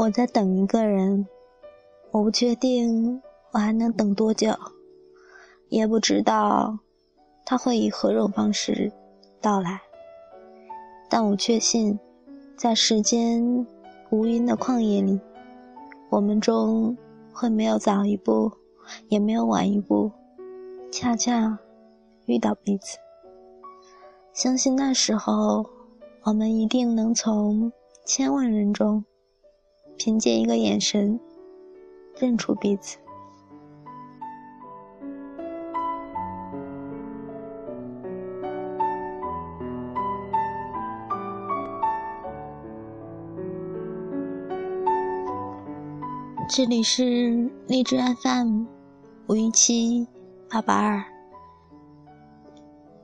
我在等一个人，我不确定我还能等多久，也不知道他会以何种方式到来。但我确信，在时间无垠的旷野里，我们中会没有早一步，也没有晚一步，恰恰遇到彼此。相信那时候，我们一定能从千万人中，凭借一个眼神，认出彼此。这里是荔枝 FM 五一七八八二，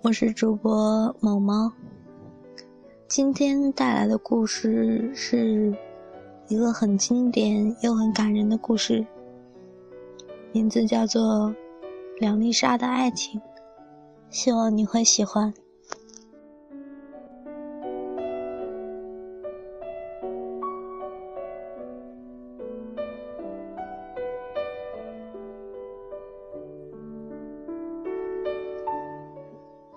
我是主播某猫。今天带来的故事是一个很经典又很感人的故事，名字叫做《梁丽莎的爱情》，希望你会喜欢。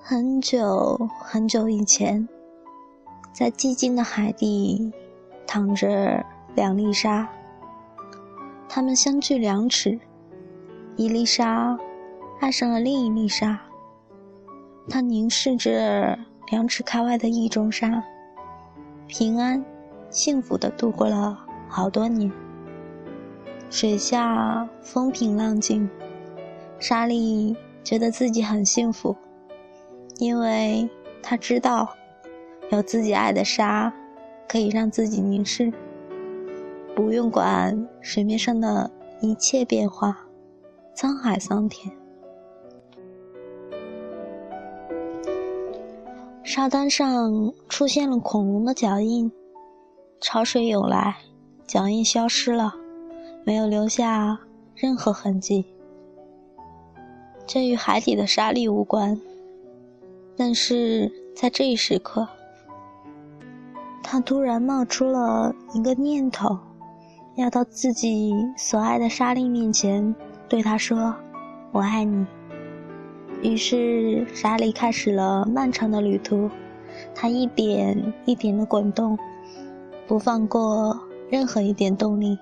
很久很久以前，在寂静的海底，躺着两粒沙。它们相距两尺，一粒沙爱上了另一粒沙。它凝视着两尺开外的意中沙，平安幸福的度过了好多年。水下风平浪静，沙粒觉得自己很幸福。因为他知道，有自己爱的沙，可以让自己凝视，不用管水面上的一切变化，沧海桑田。沙滩上出现了恐龙的脚印，潮水涌来，脚印消失了，没有留下任何痕迹。这与海底的沙粒无关。但是在这一时刻，他突然冒出了一个念头，要到自己所爱的沙粒面前对他说：“我爱你。”于是沙粒开始了漫长的旅途，它一点一点的滚动，不放过任何一点动力。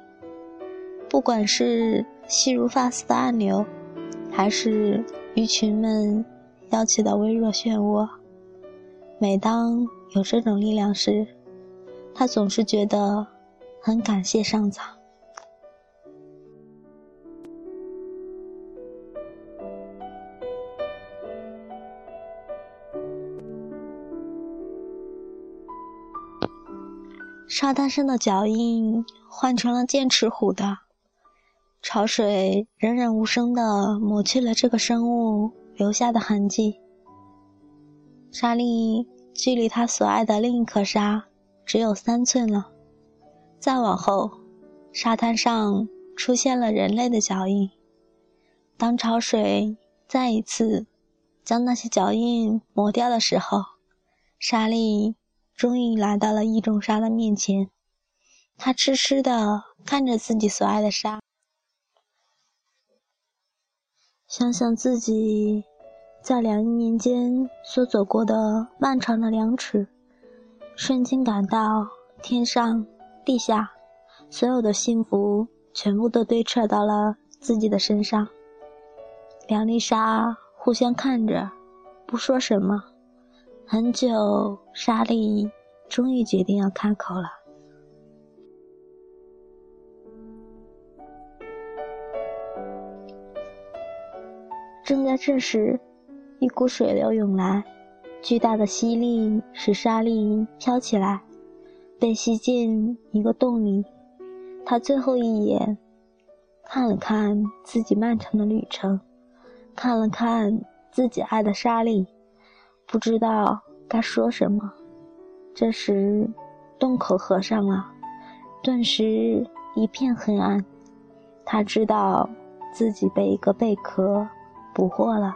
不管是细如发丝的暗流，还是鱼群们。摇起的微弱漩涡。每当有这种力量时，他总是觉得很感谢上苍。沙滩上的脚印换成了剑齿虎的，潮水仍然无声地抹去了这个生物。留下的痕迹。沙粒距离他所爱的另一颗沙只有三寸了。再往后，沙滩上出现了人类的脚印。当潮水再一次将那些脚印抹掉的时候，沙粒终于来到了异种沙的面前。他痴痴地看着自己所爱的沙。想想自己在两亿年间所走过的漫长的两尺，瞬间感到天上地下所有的幸福全部都堆砌到了自己的身上。两粒沙互相看着，不说什么。很久，沙粒终于决定要开口了。正在这时，一股水流涌来，巨大的吸力使沙粒飘起来，被吸进一个洞里。他最后一眼看了看自己漫长的旅程，看了看自己爱的沙粒，不知道该说什么。这时，洞口合上了，顿时一片黑暗。他知道自己被一个贝壳。捕获了。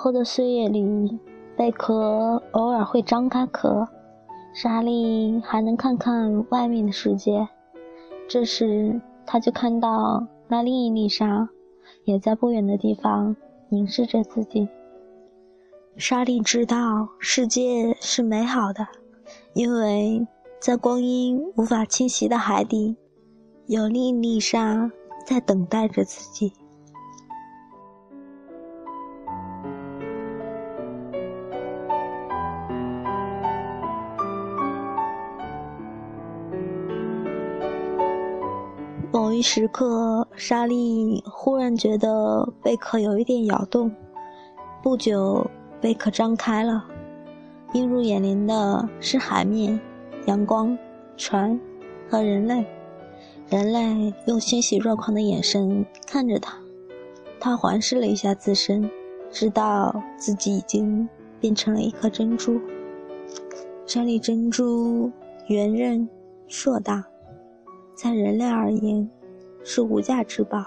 后的岁月里，贝壳偶尔会张开壳，莎莉还能看看外面的世界。这时，他就看到那另一粒沙，也在不远的地方凝视着自己。莎莉知道世界是美好的，因为在光阴无法侵袭的海底，有另一粒沙在等待着自己。某一时刻，莎莉忽然觉得贝壳有一点摇动。不久，贝壳张开了，映入眼帘的是海面、阳光、船和人类。人类用欣喜若狂的眼神看着他。他环视了一下自身，知道自己已经变成了一颗珍珠。这粒珍珠圆润硕大，在人类而言。是无价之宝，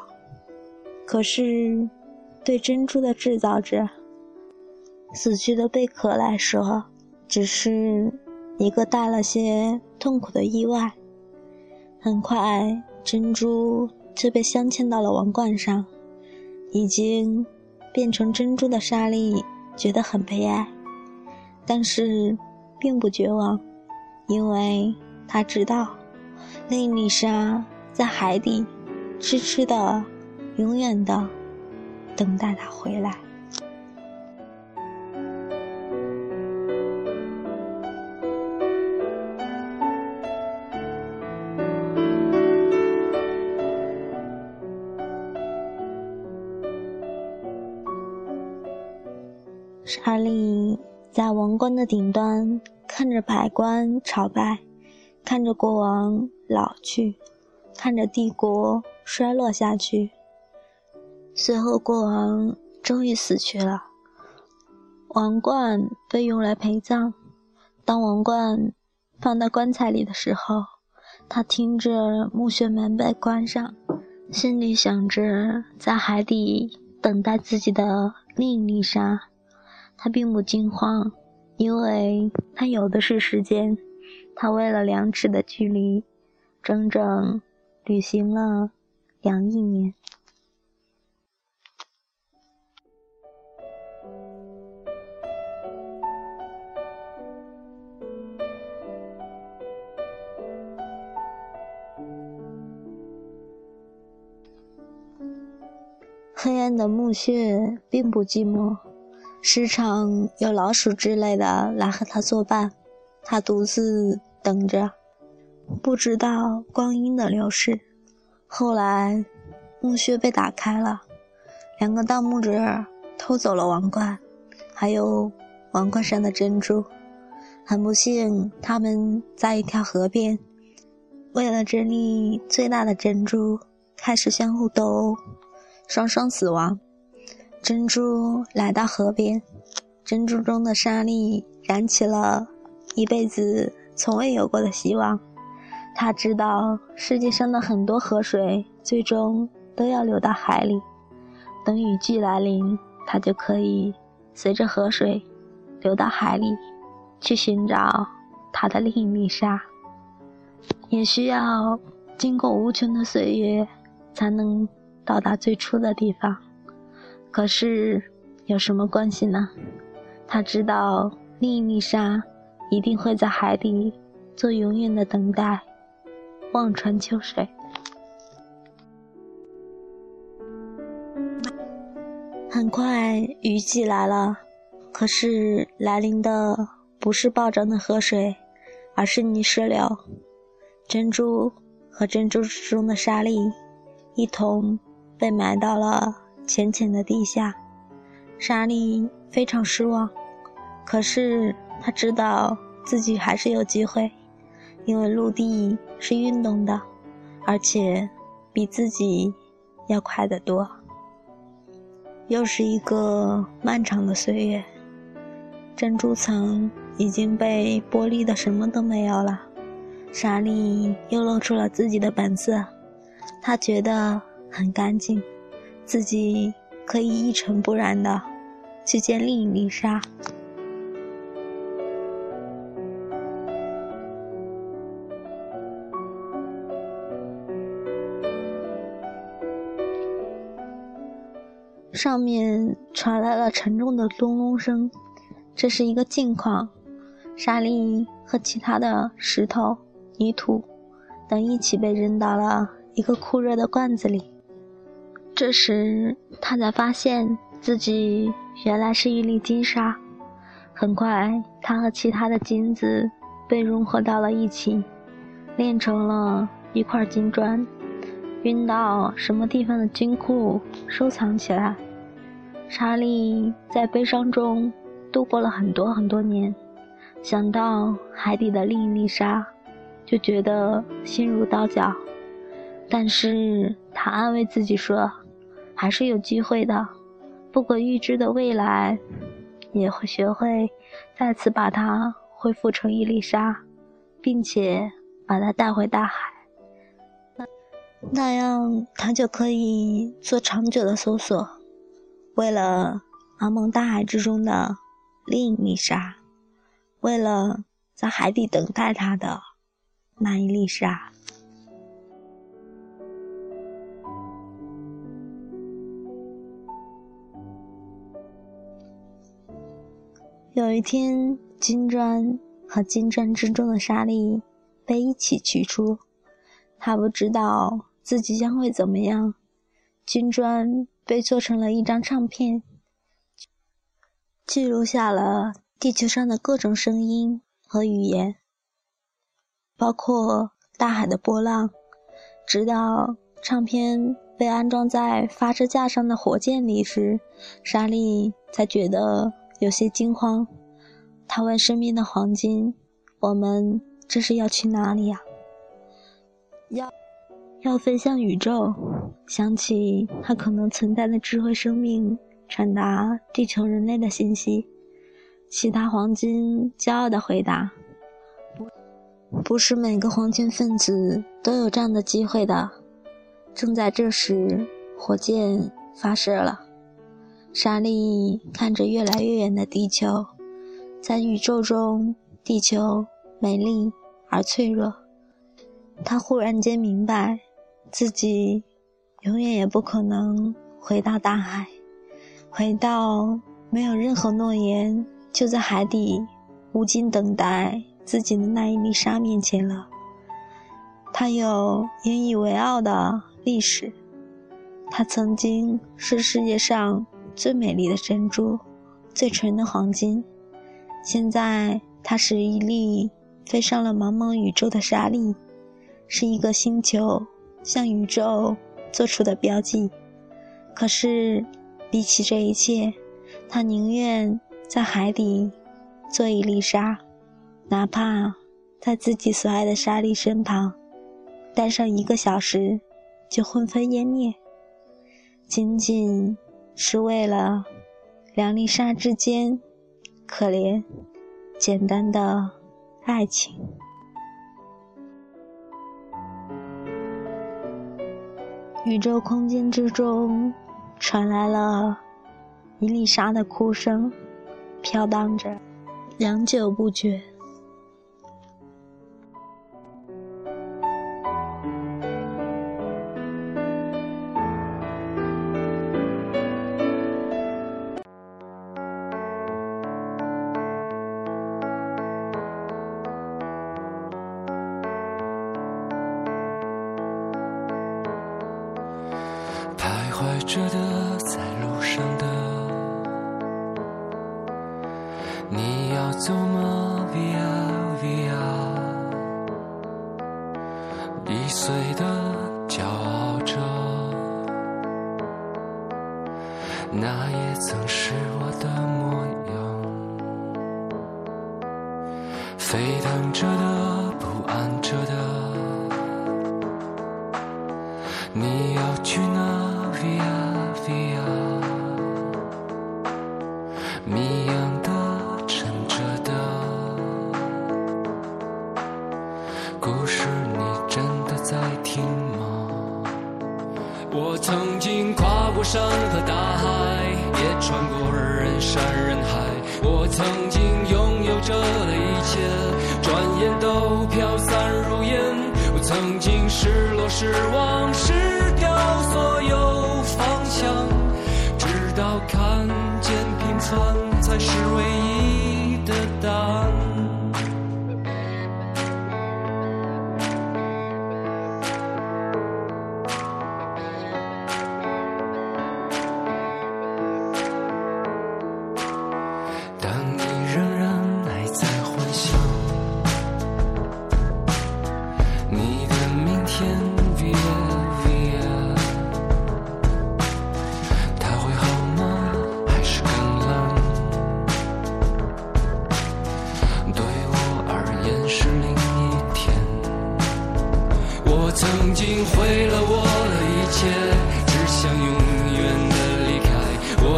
可是，对珍珠的制造者死去的贝壳来说，只是一个带了些痛苦的意外。很快，珍珠就被镶嵌到了王冠上。已经变成珍珠的莎莉觉得很悲哀，但是并不绝望，因为她知道，莉丽莎在海底。痴痴的，永远的等待他回来。莎莉在王冠的顶端，看着百官朝拜，看着国王老去，看着帝国。衰落下去。随后，国王终于死去了。王冠被用来陪葬。当王冠放到棺材里的时候，他听着墓穴门被关上，心里想着在海底等待自己的另一粒沙。他并不惊慌，因为他有的是时间。他为了两尺的距离，整整旅行了。两亿年。黑暗的墓穴并不寂寞，时常有老鼠之类的来和他作伴。他独自等着，不知道光阴的流逝。后来，墓穴被打开了，两个盗墓者偷走了王冠，还有王冠上的珍珠。很不幸，他们在一条河边，为了这粒最大的珍珠，开始相互斗殴，双双死亡。珍珠来到河边，珍珠中的沙粒燃起了一辈子从未有过的希望。他知道世界上的很多河水最终都要流到海里，等雨季来临，他就可以随着河水流到海里，去寻找他的另一粒沙。也需要经过无穷的岁月，才能到达最初的地方。可是有什么关系呢？他知道另一粒沙一定会在海底做永远的等待。望穿秋水。很快，雨季来了，可是来临的不是暴涨的河水，而是泥石流。珍珠和珍珠之中的沙粒一同被埋到了浅浅的地下。沙粒非常失望，可是他知道自己还是有机会。因为陆地是运动的，而且比自己要快得多。又是一个漫长的岁月，珍珠层已经被剥离的什么都没有了。莎莉又露出了自己的本色，她觉得很干净，自己可以一尘不染的去见另一粒沙。上面传来了沉重的咚隆声，这是一个镜框。沙粒和其他的石头、泥土等一起被扔到了一个酷热的罐子里。这时，他才发现自己原来是一粒金沙。很快，他和其他的金子被融合到了一起，炼成了一块金砖，运到什么地方的金库收藏起来。查理在悲伤中度过了很多很多年。想到海底的另一粒沙，就觉得心如刀绞。但是他安慰自己说，还是有机会的。不可预知的未来，也会学会再次把它恢复成一粒沙，并且把它带回大海。那样，他就可以做长久的搜索，为了茫茫大海之中的另一粒沙。为了在海底等待他的那一粒沙。有一天，金砖和金砖之中的沙粒被一起取出，他不知道自己将会怎么样。金砖被做成了一张唱片，记录下了。地球上的各种声音和语言，包括大海的波浪，直到唱片被安装在发射架上的火箭里时，莎莉才觉得有些惊慌。她问身边的黄金：“我们这是要去哪里呀？”“要要飞向宇宙。”想起他可能存在的智慧生命传达地球人类的信息。其他黄金骄傲地回答：“不是每个黄金分子都有这样的机会的。”正在这时，火箭发射了。莎莉看着越来越远的地球，在宇宙中，地球美丽而脆弱。她忽然间明白，自己永远也不可能回到大海，回到没有任何诺言。就在海底，无尽等待自己的那一粒沙面前了。它有引以为傲的历史，它曾经是世界上最美丽的珍珠，最纯的黄金。现在，它是一粒飞上了茫茫宇宙的沙粒，是一个星球向宇宙做出的标记。可是，比起这一切，他宁愿。在海底做一粒沙，哪怕在自己所爱的沙粒身旁待上一个小时，就灰飞烟灭，仅仅是为了两粒沙之间可怜简单的爱情。宇宙空间之中传来了伊丽莎的哭声。飘荡着，良久不绝。着的，在路上的。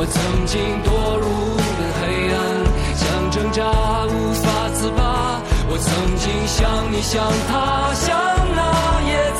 我曾经堕入无边黑暗想挣扎无法自拔。我曾经像你像他像那野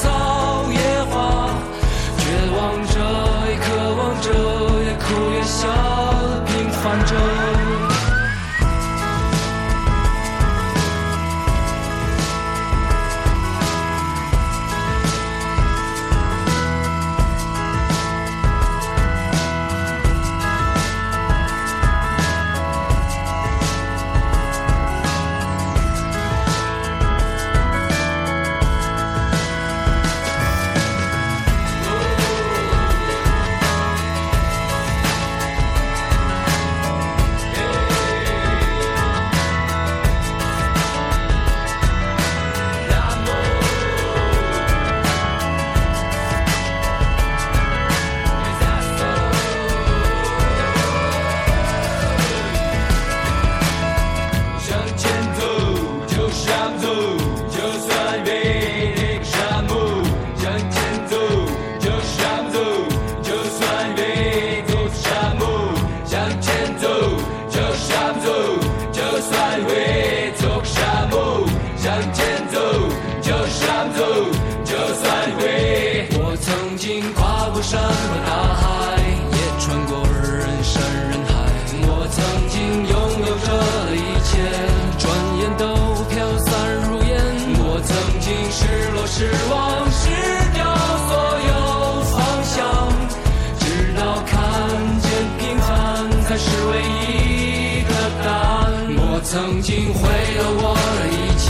曾经毁了我的一切，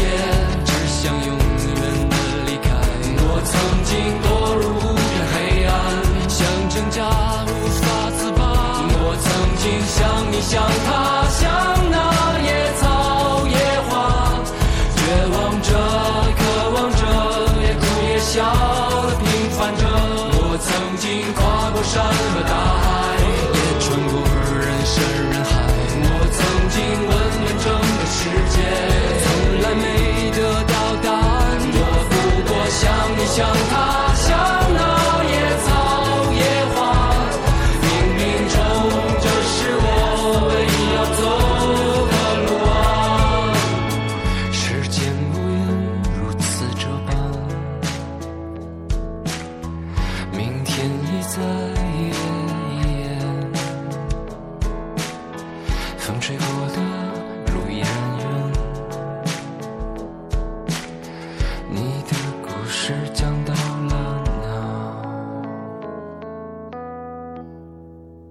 只想永远的离开。我曾经堕入无边黑暗，想挣扎无法自拔。我曾经像你，像他，像那野草野花，绝望着，渴望着，也哭也笑。想你想他